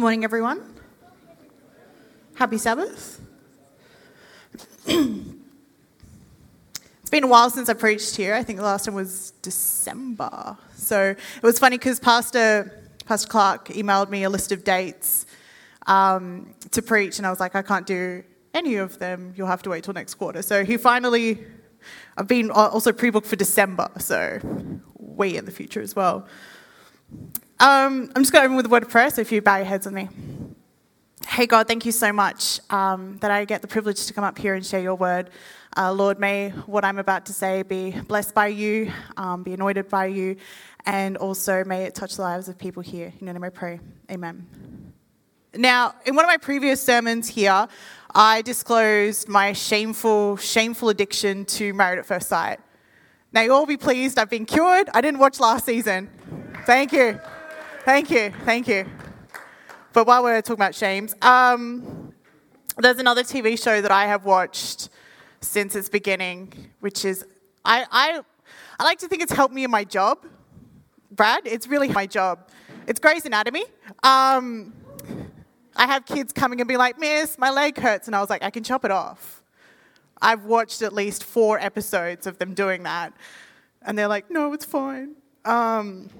Morning, everyone. Happy Sabbath. it's been a while since I preached here. I think the last time was December. So it was funny because Pastor, Pastor Clark emailed me a list of dates um, to preach, and I was like, I can't do any of them. You'll have to wait till next quarter. So he finally, I've been also pre booked for December, so way in the future as well. Um, I'm just going to open with a word of prayer, so if you bow your heads with me. Hey, God, thank you so much um, that I get the privilege to come up here and share your word. Uh, Lord, may what I'm about to say be blessed by you, um, be anointed by you, and also may it touch the lives of people here. In your name I pray. Amen. Now, in one of my previous sermons here, I disclosed my shameful, shameful addiction to Married at First Sight. Now, you'll all be pleased, I've been cured. I didn't watch last season. Thank you. Thank you, thank you. But while we're talking about shames, um, there's another TV show that I have watched since its beginning, which is I, I I like to think it's helped me in my job. Brad, it's really my job. It's Grey's Anatomy. Um, I have kids coming and be like, Miss, my leg hurts, and I was like, I can chop it off. I've watched at least four episodes of them doing that, and they're like, No, it's fine. Um,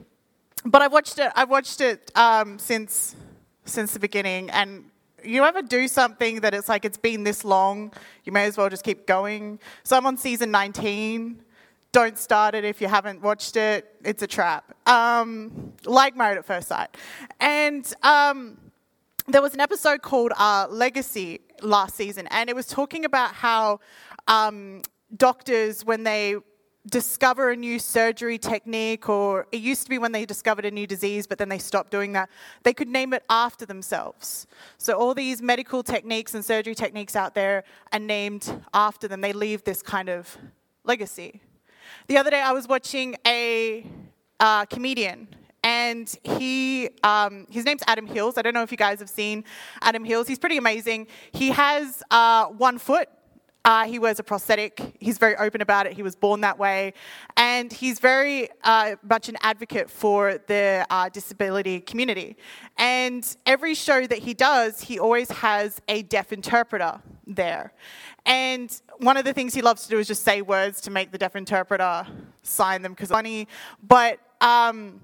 but I've watched it. I've watched it um, since since the beginning, and you ever do something that it's like it's been this long, you may as well just keep going. So I'm on season 19. Don't start it if you haven't watched it. It's a trap. Um, like Married at First Sight, and um, there was an episode called uh, Legacy last season, and it was talking about how um, doctors, when they discover a new surgery technique, or it used to be when they discovered a new disease, but then they stopped doing that, they could name it after themselves. So all these medical techniques and surgery techniques out there are named after them. They leave this kind of legacy. The other day, I was watching a uh, comedian. And he, um, his name's Adam Hills. I don't know if you guys have seen Adam Hills. He's pretty amazing. He has uh, one foot uh, he wears a prosthetic. He's very open about it. He was born that way. And he's very uh, much an advocate for the uh, disability community. And every show that he does, he always has a deaf interpreter there. And one of the things he loves to do is just say words to make the deaf interpreter sign them because it's funny. But um,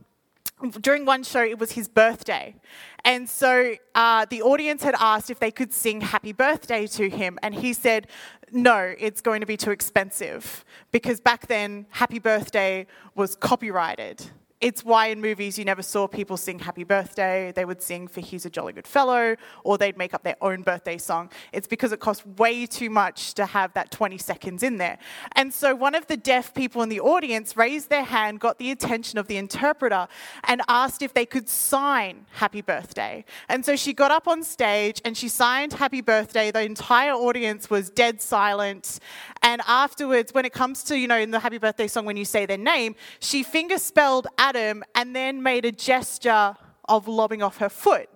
during one show, it was his birthday. And so uh, the audience had asked if they could sing happy birthday to him. And he said, no, it's going to be too expensive. Because back then, happy birthday was copyrighted. It's why in movies you never saw people sing happy birthday. They would sing for He's a Jolly Good Fellow, or they'd make up their own birthday song. It's because it costs way too much to have that 20 seconds in there. And so one of the deaf people in the audience raised their hand, got the attention of the interpreter, and asked if they could sign happy birthday. And so she got up on stage and she signed happy birthday. The entire audience was dead silent. And afterwards, when it comes to, you know, in the happy birthday song, when you say their name, she finger spelled Adam and then made a gesture of lobbing off her foot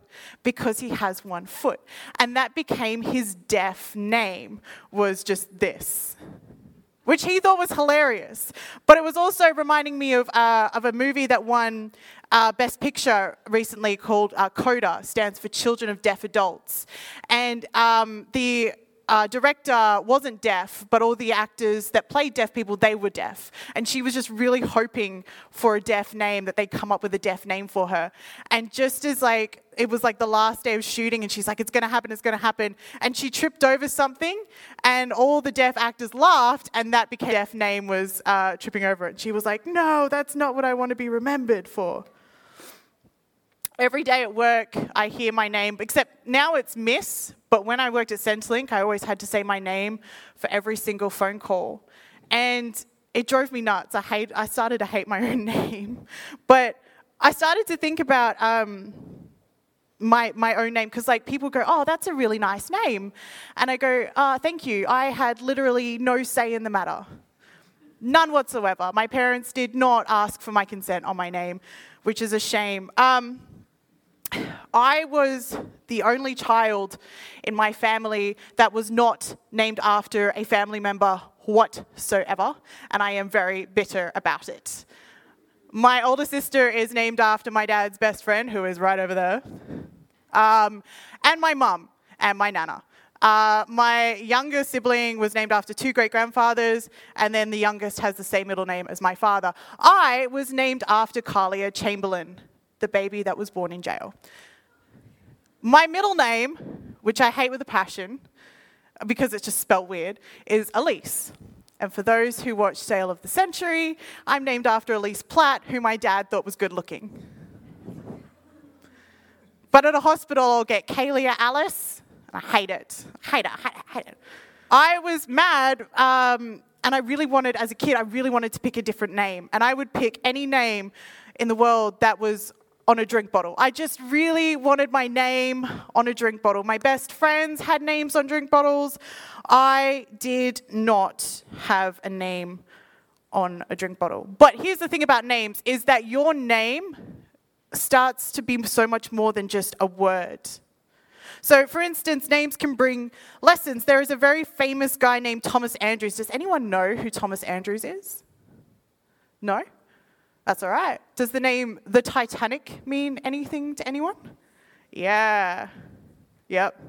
because he has one foot. And that became his deaf name, was just this. Which he thought was hilarious. But it was also reminding me of, uh, of a movie that won uh, Best Picture recently called uh, CODA, stands for Children of Deaf Adults. And um, the uh, director wasn't deaf, but all the actors that played deaf people, they were deaf. And she was just really hoping for a deaf name, that they'd come up with a deaf name for her. And just as like, it was like the last day of shooting, and she's like, it's gonna happen, it's gonna happen. And she tripped over something, and all the deaf actors laughed, and that became deaf name was uh, tripping over it. And she was like, no, that's not what I want to be remembered for. Every day at work, I hear my name, except now it's Miss, but when I worked at Centrelink, I always had to say my name for every single phone call. And it drove me nuts. I, hate, I started to hate my own name. But I started to think about um, my, my own name because, like, people go, Oh, that's a really nice name. And I go, oh, Thank you. I had literally no say in the matter. None whatsoever. My parents did not ask for my consent on my name, which is a shame. Um, I was the only child in my family that was not named after a family member whatsoever, and I am very bitter about it. My older sister is named after my dad's best friend, who is right over there. um, and my mum and my nana. Uh, my younger sibling was named after two great grandfathers, and then the youngest has the same middle name as my father. I was named after Kahlia Chamberlain, the baby that was born in jail. My middle name, which I hate with a passion because it's just spelled weird, is Alyce. And for those who watch Sale of the Century, I'm named after Alyce Platt, who my dad thought was good looking. But at a hospital, I'll get Kahlia Alice, and I hate it. I hate it. I hate it. I hate it. I was mad, um, and I really wanted, as a kid, I really wanted to pick a different name. And I would pick any name in the world that was on a drink bottle. I just really wanted my name on a drink bottle. My best friends had names on drink bottles. I did not have a name on a drink bottle. But here's the thing about names is that your name starts to be so much more than just a word. So, for instance, names can bring lessons. There is a very famous guy named Thomas Andrews. Does anyone know who Thomas Andrews is? No? That's all right. Does the name the Titanic mean anything to anyone? Yeah. Yep.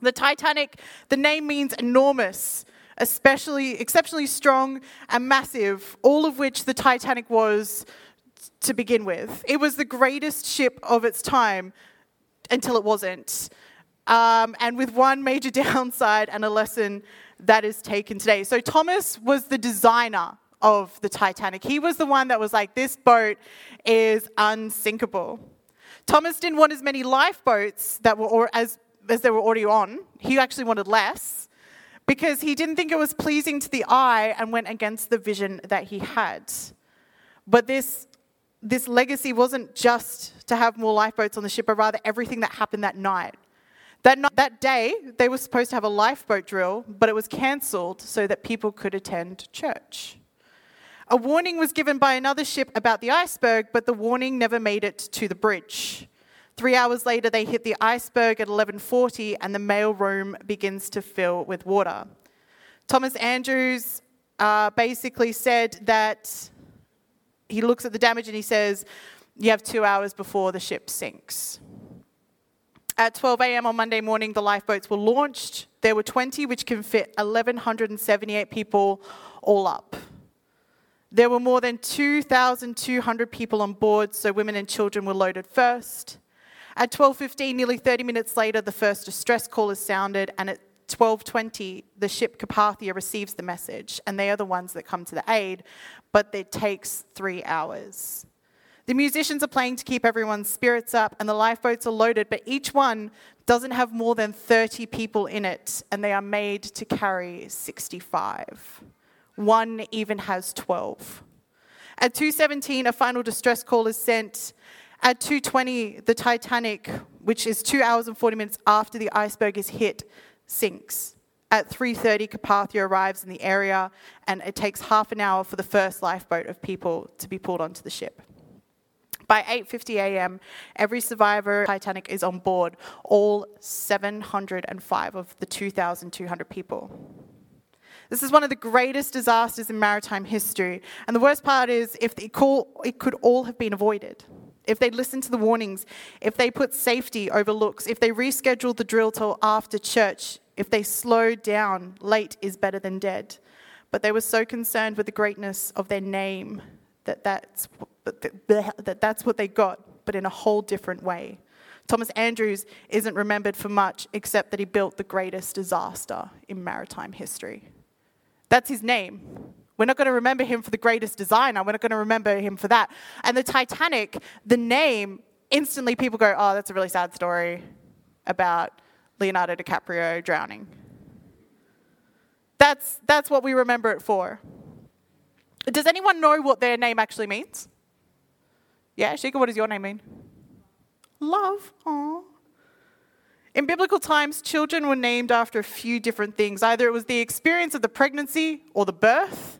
The Titanic, the name means enormous, especially exceptionally strong and massive, all of which the Titanic was to begin with. It was the greatest ship of its time until it wasn't. Um, and with one major downside and a lesson that is taken today. So, Thomas was the designer of the Titanic. He was the one that was like, this boat is unsinkable. Thomas didn't want as many lifeboats that were or, as, as they were already on. He actually wanted less because he didn't think it was pleasing to the eye and went against the vision that he had. But this, this legacy wasn't just to have more lifeboats on the ship, but rather everything that happened that night. That, night, that day, they were supposed to have a lifeboat drill, but it was cancelled so that people could attend church. A warning was given by another ship about the iceberg, but the warning never made it to the bridge. Three hours later, they hit the iceberg at 11:40, and the mail room begins to fill with water. Thomas Andrews uh, basically said that he looks at the damage and he says, "You have two hours before the ship sinks." At 12 a.m. on Monday morning, the lifeboats were launched. There were 20, which can fit 1,178 people all up. There were more than 2,200 people on board, so women and children were loaded first. At 12:15, nearly 30 minutes later, the first distress call is sounded, and at 12:20, the ship Carpathia receives the message, and they are the ones that come to the aid, but it takes 3 hours. The musicians are playing to keep everyone's spirits up, and the lifeboats are loaded, but each one doesn't have more than 30 people in it, and they are made to carry 65. One even has 12. At 2:17, a final distress call is sent. At 2:20, the Titanic, which is 2 hours and 40 minutes after the iceberg is hit, sinks. At 3:30, Carpathia arrives in the area, and it takes half an hour for the first lifeboat of people to be pulled onto the ship. By 8:50 a.m., every survivor Titanic is on board, all 705 of the 2,200 people. This is one of the greatest disasters in maritime history. And the worst part is, if it, it could all have been avoided. If they'd listened to the warnings, if they put safety over looks, if they rescheduled the drill till after church, if they slowed down, late is better than dead. But they were so concerned with the greatness of their name that that's, that that's what they got, but in a whole different way. Thomas Andrews isn't remembered for much except that he built the greatest disaster in maritime history. That's his name. We're not going to remember him for the greatest designer. We're not going to remember him for that. And the Titanic, the name, instantly people go, oh, that's a really sad story about Leonardo DiCaprio drowning. That's, that's what we remember it for. Does anyone know what their name actually means? Yeah, Shika, what does your name mean? Love. Aww. In biblical times, children were named after a few different things. Either it was the experience of the pregnancy or the birth,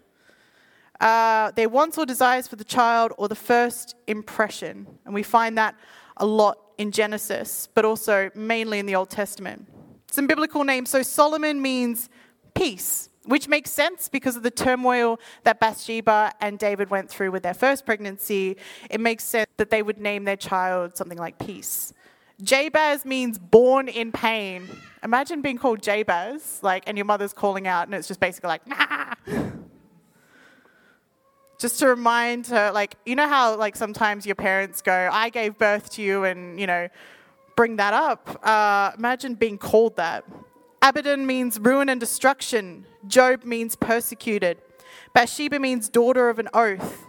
uh, their wants or desires for the child, or the first impression. And we find that a lot in Genesis, but also mainly in the Old Testament. Some biblical names. So Solomon means peace, which makes sense because of the turmoil that Bathsheba and David went through with their first pregnancy. It makes sense that they would name their child something like peace. Jabez means born in pain. Imagine being called Jabez, like, and your mother's calling out, and it's just basically like, nah. Just to remind her, like, you know how, like, sometimes your parents go, I gave birth to you, and, you know, bring that up. Uh, imagine being called that. Abidan means ruin and destruction. Job means persecuted. Bathsheba means daughter of an oath.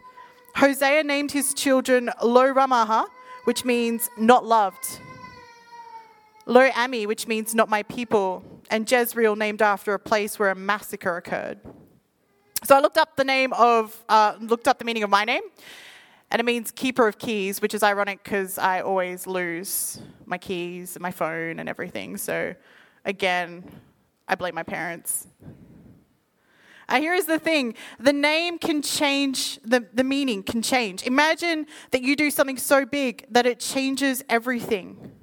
Hosea named his children Lo Ruhamah, which means not loved. Lo Ami, which means not my people. And Jezreel, named after a place where a massacre occurred. So I looked up the name of, uh, looked up the meaning of my name, and it means keeper of keys, which is ironic because I always lose my keys, my phone, and everything. So again, I blame my parents. Uh, here is the thing the name can change, the, the meaning can change. Imagine that you do something so big that it changes everything.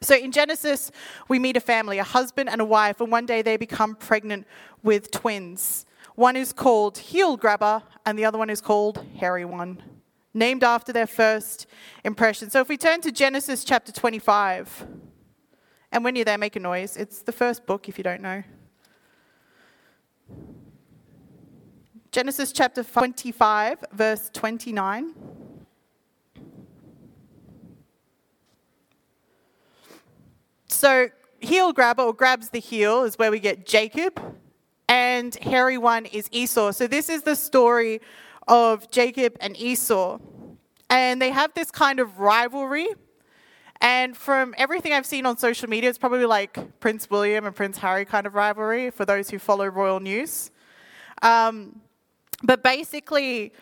So in Genesis, we meet a family, a husband and a wife, and one day they become pregnant with twins. One is called Heel Grabber, and the other one is called Hairy One, named after their first impression. So if we turn to Genesis chapter 25, and when you're there, make a noise. It's the first book, if you don't know. Genesis chapter 25, verse 29. So, heel grabber or grabs the heel is where we get Jacob, and hairy one is Esau. So, this is the story of Jacob and Esau. And they have this kind of rivalry. And from everything I've seen on social media, it's probably like Prince William and Prince Harry kind of rivalry for those who follow royal news. Um, but basically,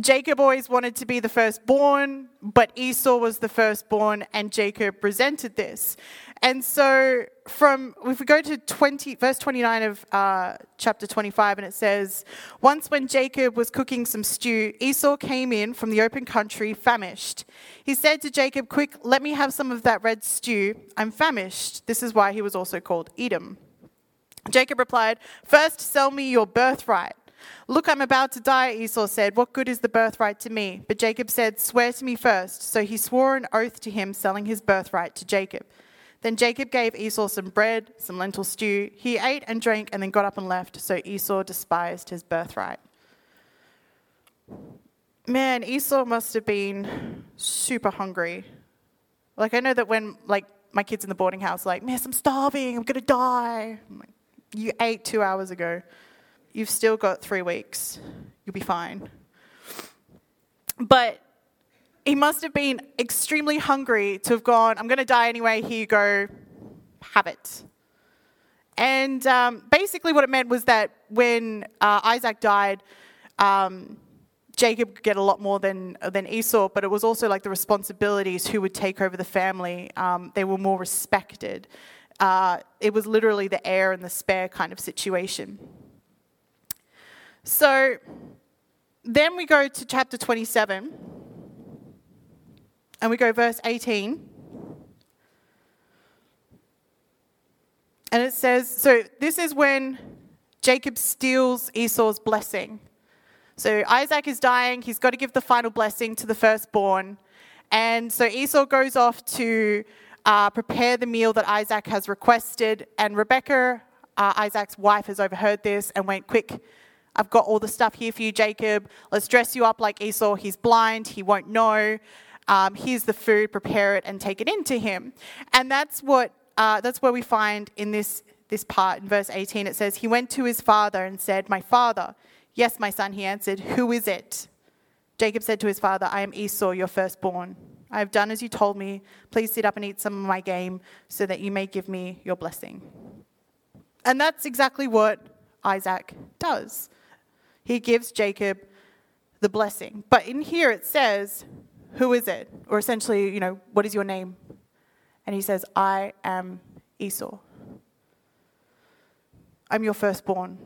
Jacob always wanted to be the firstborn, but Esau was the firstborn, and Jacob resented this. And so, from if we go to 20, verse 29 of uh, chapter 25, and it says, Once when Jacob was cooking some stew, Esau came in from the open country, famished. He said to Jacob, Quick, let me have some of that red stew. I'm famished. This is why he was also called Edom. Jacob replied, First, sell me your birthright. Look, I'm about to die, Esau said. What good is the birthright to me? But Jacob said, Swear to me first. So he swore an oath to him, selling his birthright to Jacob. Then Jacob gave Esau some bread, some lentil stew. He ate and drank and then got up and left. So Esau despised his birthright. Man, Esau must have been super hungry. Like, I know that when, like, my kids in the boarding house, like, Miss, I'm starving, I'm gonna die. Like, you ate two hours ago. You've still got three weeks. You'll be fine. But he must have been extremely hungry to have gone, I'm going to die anyway, here you go, have it. And um, basically, what it meant was that when uh, Isaac died, um, Jacob could get a lot more than, than Esau, but it was also like the responsibilities who would take over the family. Um, they were more respected. Uh, it was literally the heir and the spare kind of situation. So then we go to chapter 27, and we go verse 18. And it says, so this is when Jacob steals Esau's blessing. So Isaac is dying, he's got to give the final blessing to the firstborn. And so Esau goes off to uh, prepare the meal that Isaac has requested. And Rebecca, uh, Isaac's wife, has overheard this and went, Quick, I've got all the stuff here for you, Jacob. Let's dress you up like Esau. He's blind, he won't know. Um, here's the food, prepare it and take it into him. And that's what uh, that's where we find in this this part in verse 18. It says, He went to his father and said, My father. Yes, my son, he answered, Who is it? Jacob said to his father, I am Esau, your firstborn. I have done as you told me. Please sit up and eat some of my game so that you may give me your blessing. And that's exactly what Isaac does he gives Jacob the blessing. But in here it says, Who is it? Or essentially, you know, what is your name? And he says, I am Esau. I'm your firstborn.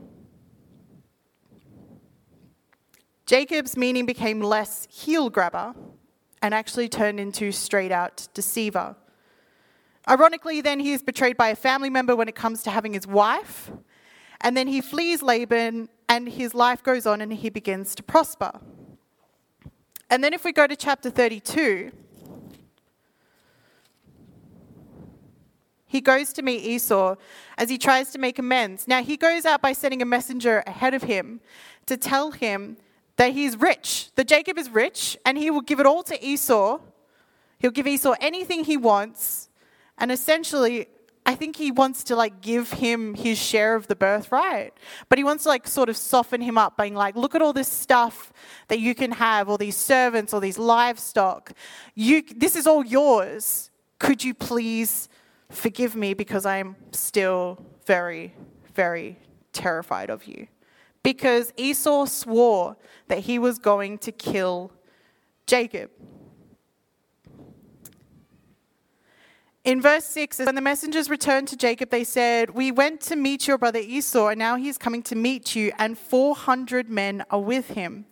Jacob's meaning became less heel grabber and actually turned into straight out deceiver. Ironically, then he is betrayed by a family member when it comes to having his wife, and then he flees Laban and his life goes on and he begins to prosper. And then if we go to chapter 32, he goes to meet Esau as he tries to make amends. Now, he goes out by sending a messenger ahead of him to tell him that he's rich, that Jacob is rich, and he will give it all to Esau. He'll give Esau anything he wants, and essentially, I think he wants to like give him his share of the birthright. But he wants to like sort of soften him up, being like, look at all this stuff that you can have, all these servants, all these livestock. You, this is all yours. Could you please Forgive me because I'm still very, very terrified of you. Because Esau swore that he was going to kill Jacob. In verse 6, when the messengers returned to Jacob, they said, We went to meet your brother Esau, and now he's coming to meet you, and 400 men are with him.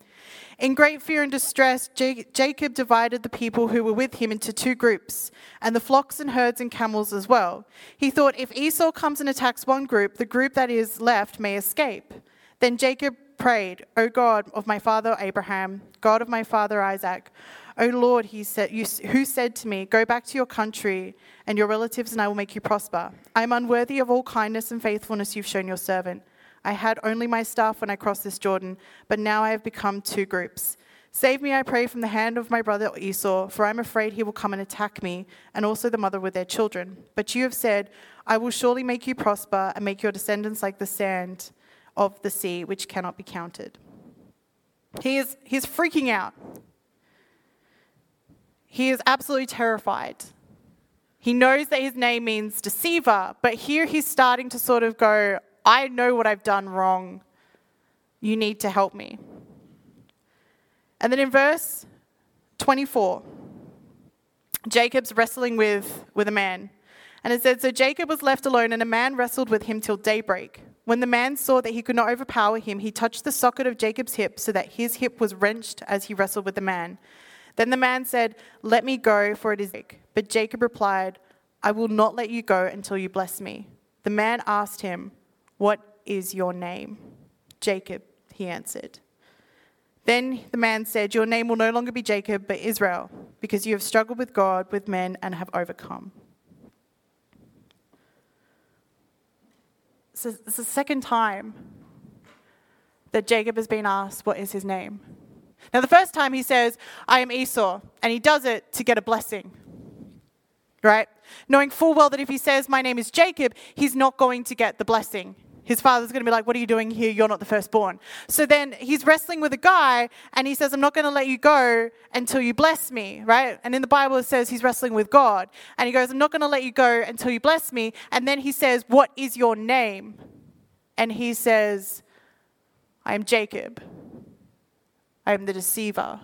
In great fear and distress, Jacob divided the people who were with him into two groups, and the flocks and herds and camels as well. He thought, if Esau comes and attacks one group, the group that is left may escape. Then Jacob prayed, O God of my father Abraham, God of my father Isaac, O Lord, he said, you, who said to me, Go back to your country and your relatives, and I will make you prosper. I am unworthy of all kindness and faithfulness you've shown your servant. I had only my staff when I crossed this Jordan, but now I have become two groups. Save me, I pray, from the hand of my brother Esau, for I'm afraid he will come and attack me, and also the mother with their children. But you have said, I will surely make you prosper and make your descendants like the sand of the sea, which cannot be counted. He is he's freaking out. He is absolutely terrified. He knows that his name means deceiver, but here he's starting to sort of go, I know what I've done wrong. You need to help me. And then in verse 24, Jacob's wrestling with, with a man. And it said, So Jacob was left alone, and a man wrestled with him till daybreak. When the man saw that he could not overpower him, he touched the socket of Jacob's hip so that his hip was wrenched as he wrestled with the man. Then the man said, Let me go, for it is big. But Jacob replied, I will not let you go until you bless me. The man asked him, what is your name? Jacob, he answered. Then the man said, Your name will no longer be Jacob, but Israel, because you have struggled with God, with men, and have overcome. So it's the second time that Jacob has been asked, What is his name? Now, the first time he says, I am Esau, and he does it to get a blessing, right? Knowing full well that if he says, My name is Jacob, he's not going to get the blessing. His father's going to be like, What are you doing here? You're not the firstborn. So then he's wrestling with a guy and he says, I'm not going to let you go until you bless me, right? And in the Bible it says he's wrestling with God. And he goes, I'm not going to let you go until you bless me. And then he says, What is your name? And he says, I am Jacob. I am the deceiver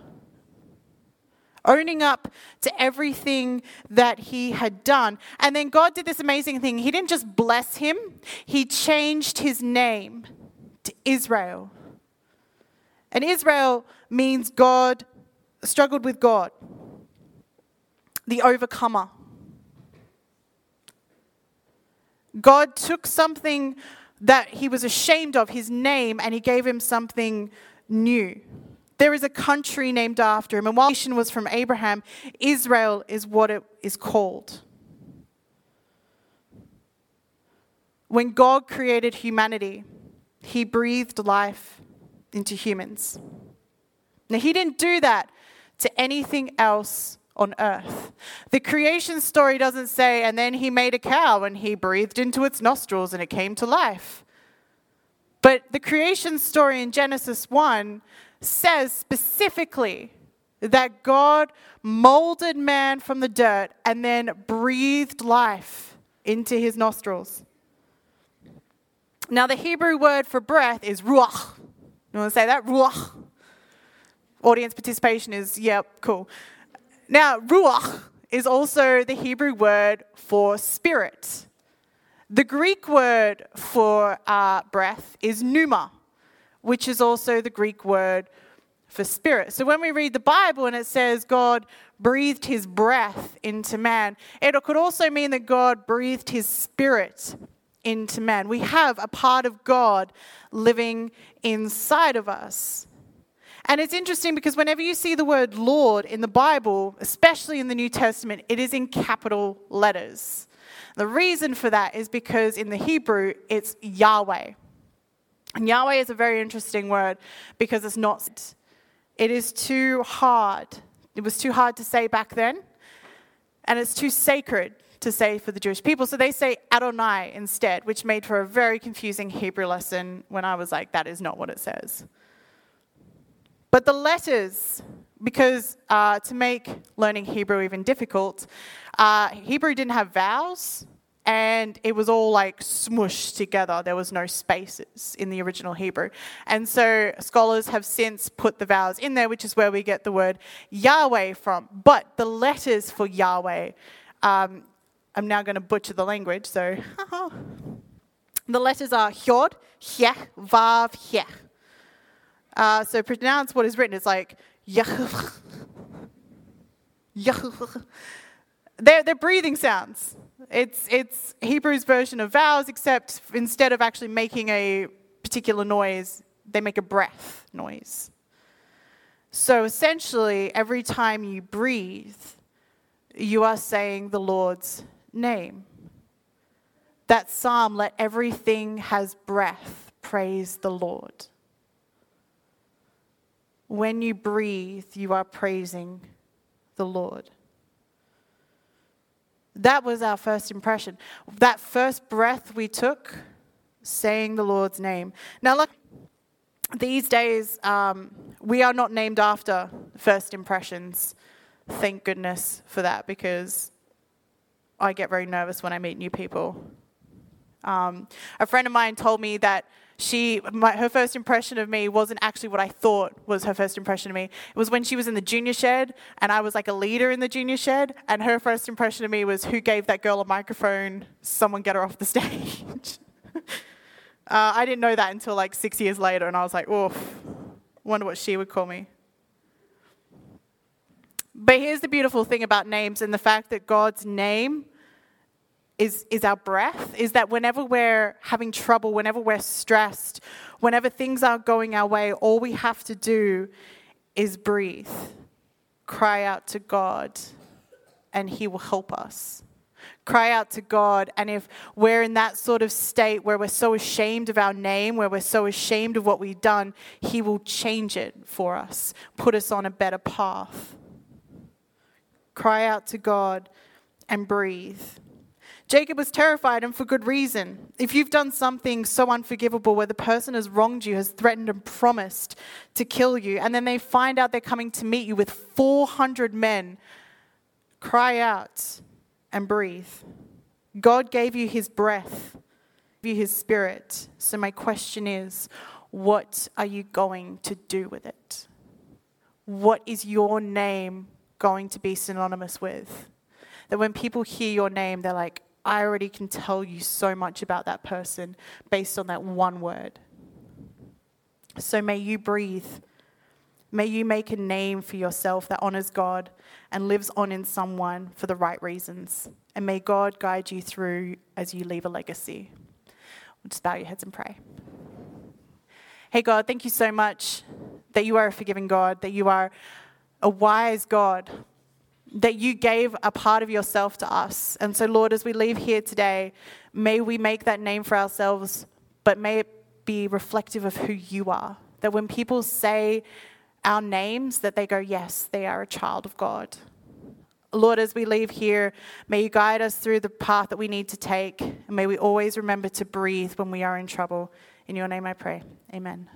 owning up to everything that he had done. And then God did this amazing thing. He didn't just bless him, he changed his name to Israel. And Israel means God struggled with God, the overcomer. God took something that he was ashamed of, his name, and he gave him something new. There is a country named after him, and while nation was from Abraham, Israel is what it is called. When God created humanity, he breathed life into humans. Now, he didn't do that to anything else on earth. The creation story doesn't say, and then he made a cow and he breathed into its nostrils and it came to life. But the creation story in Genesis 1 says specifically that God molded man from the dirt and then breathed life into his nostrils. Now, the Hebrew word for breath is ruach. You want to say that? Ruach. Audience participation is, yep, cool. Now, ruach is also the Hebrew word for spirit. The Greek word for uh, breath is pneuma which is also the Greek word for spirit. So when we read the Bible and it says God breathed his breath into man, it could also mean that God breathed his spirit into man. We have a part of God living inside of us. And it's interesting because whenever you see the word Lord in the Bible, especially in the New Testament, it is in capital letters. The reason for that is because in the Hebrew, it's Yahweh. And Yahweh is a very interesting word because it's not, it is too hard. It was too hard to say back then, and it's too sacred to say for the Jewish people. So they say Adonai instead, which made for a very confusing Hebrew lesson when I was like, that is not what it says. But the letters, because uh, to make learning Hebrew even difficult, uh, Hebrew didn't have vowels and it was all like smushed together. There was no spaces in the original Hebrew. And so scholars have since put the vowels in there, which is where we get the word Yahweh from. But the letters for Yahweh, um, I'm now going to butcher the language, so the letters are Hyod, Hyeh, Vav, Hyeh. Uh, so pronounce what is written. It's like Yah. They're, they're breathing sounds. It's, it's Hebrew's version of vowels, except instead of actually making a particular noise, they make a breath noise. So essentially, every time you breathe, you are saying the Lord's name. That psalm, let everything has breath, praise the Lord. When you breathe, you are praising the Lord. That was our first impression. That first breath we took, saying the Lord's name. Now, look, these days, um, we are not named after first impressions. Thank goodness for that because I get very nervous when I meet new people. Um, a friend of mine told me that she my, her first impression of me wasn't actually what I thought was her first impression of me. It was when she was in the junior shed and I was like a leader in the junior shed, and her first impression of me was who gave that girl a microphone? Someone get her off the stage. uh, I didn't know that until like six years later, and I was like, oof, wonder what she would call me. But here's the beautiful thing about names and the fact that God's name is, is our breath, is that whenever we're having trouble, whenever we're stressed, whenever things aren't going our way, all we have to do is breathe, cry out to God, and He will help us. Cry out to God, and if we're in that sort of state where we're so ashamed of our name, where we're so ashamed of what we've done, He will change it for us, put us on a better path. Cry out to God and breathe. Jacob was terrified and for good reason. If you've done something so unforgivable where the person has wronged you, has threatened and promised to kill you, and then they find out they're coming to meet you with 400 men, cry out and breathe. God gave you his breath, gave you his spirit. So my question is, what are you going to do with it? What is your name going to be synonymous with? That when people hear your name, they're like, I already can tell you so much about that person based on that one word. So may you breathe. May you make a name for yourself that honors God and lives on in someone for the right reasons. And may God guide you through as you leave a legacy. Just bow your heads and pray. Hey, God, thank you so much that you are a forgiving God, that you are a wise God that you gave a part of yourself to us. And so, Lord, as we leave here today, may we make that name for ourselves, but may it be reflective of who you are. That when people say our names, that they go, yes, they are a child of God. Lord, as we leave here, may you guide us through the path that we need to take. And may we always remember to breathe when we are in trouble. In your name I pray. Amen.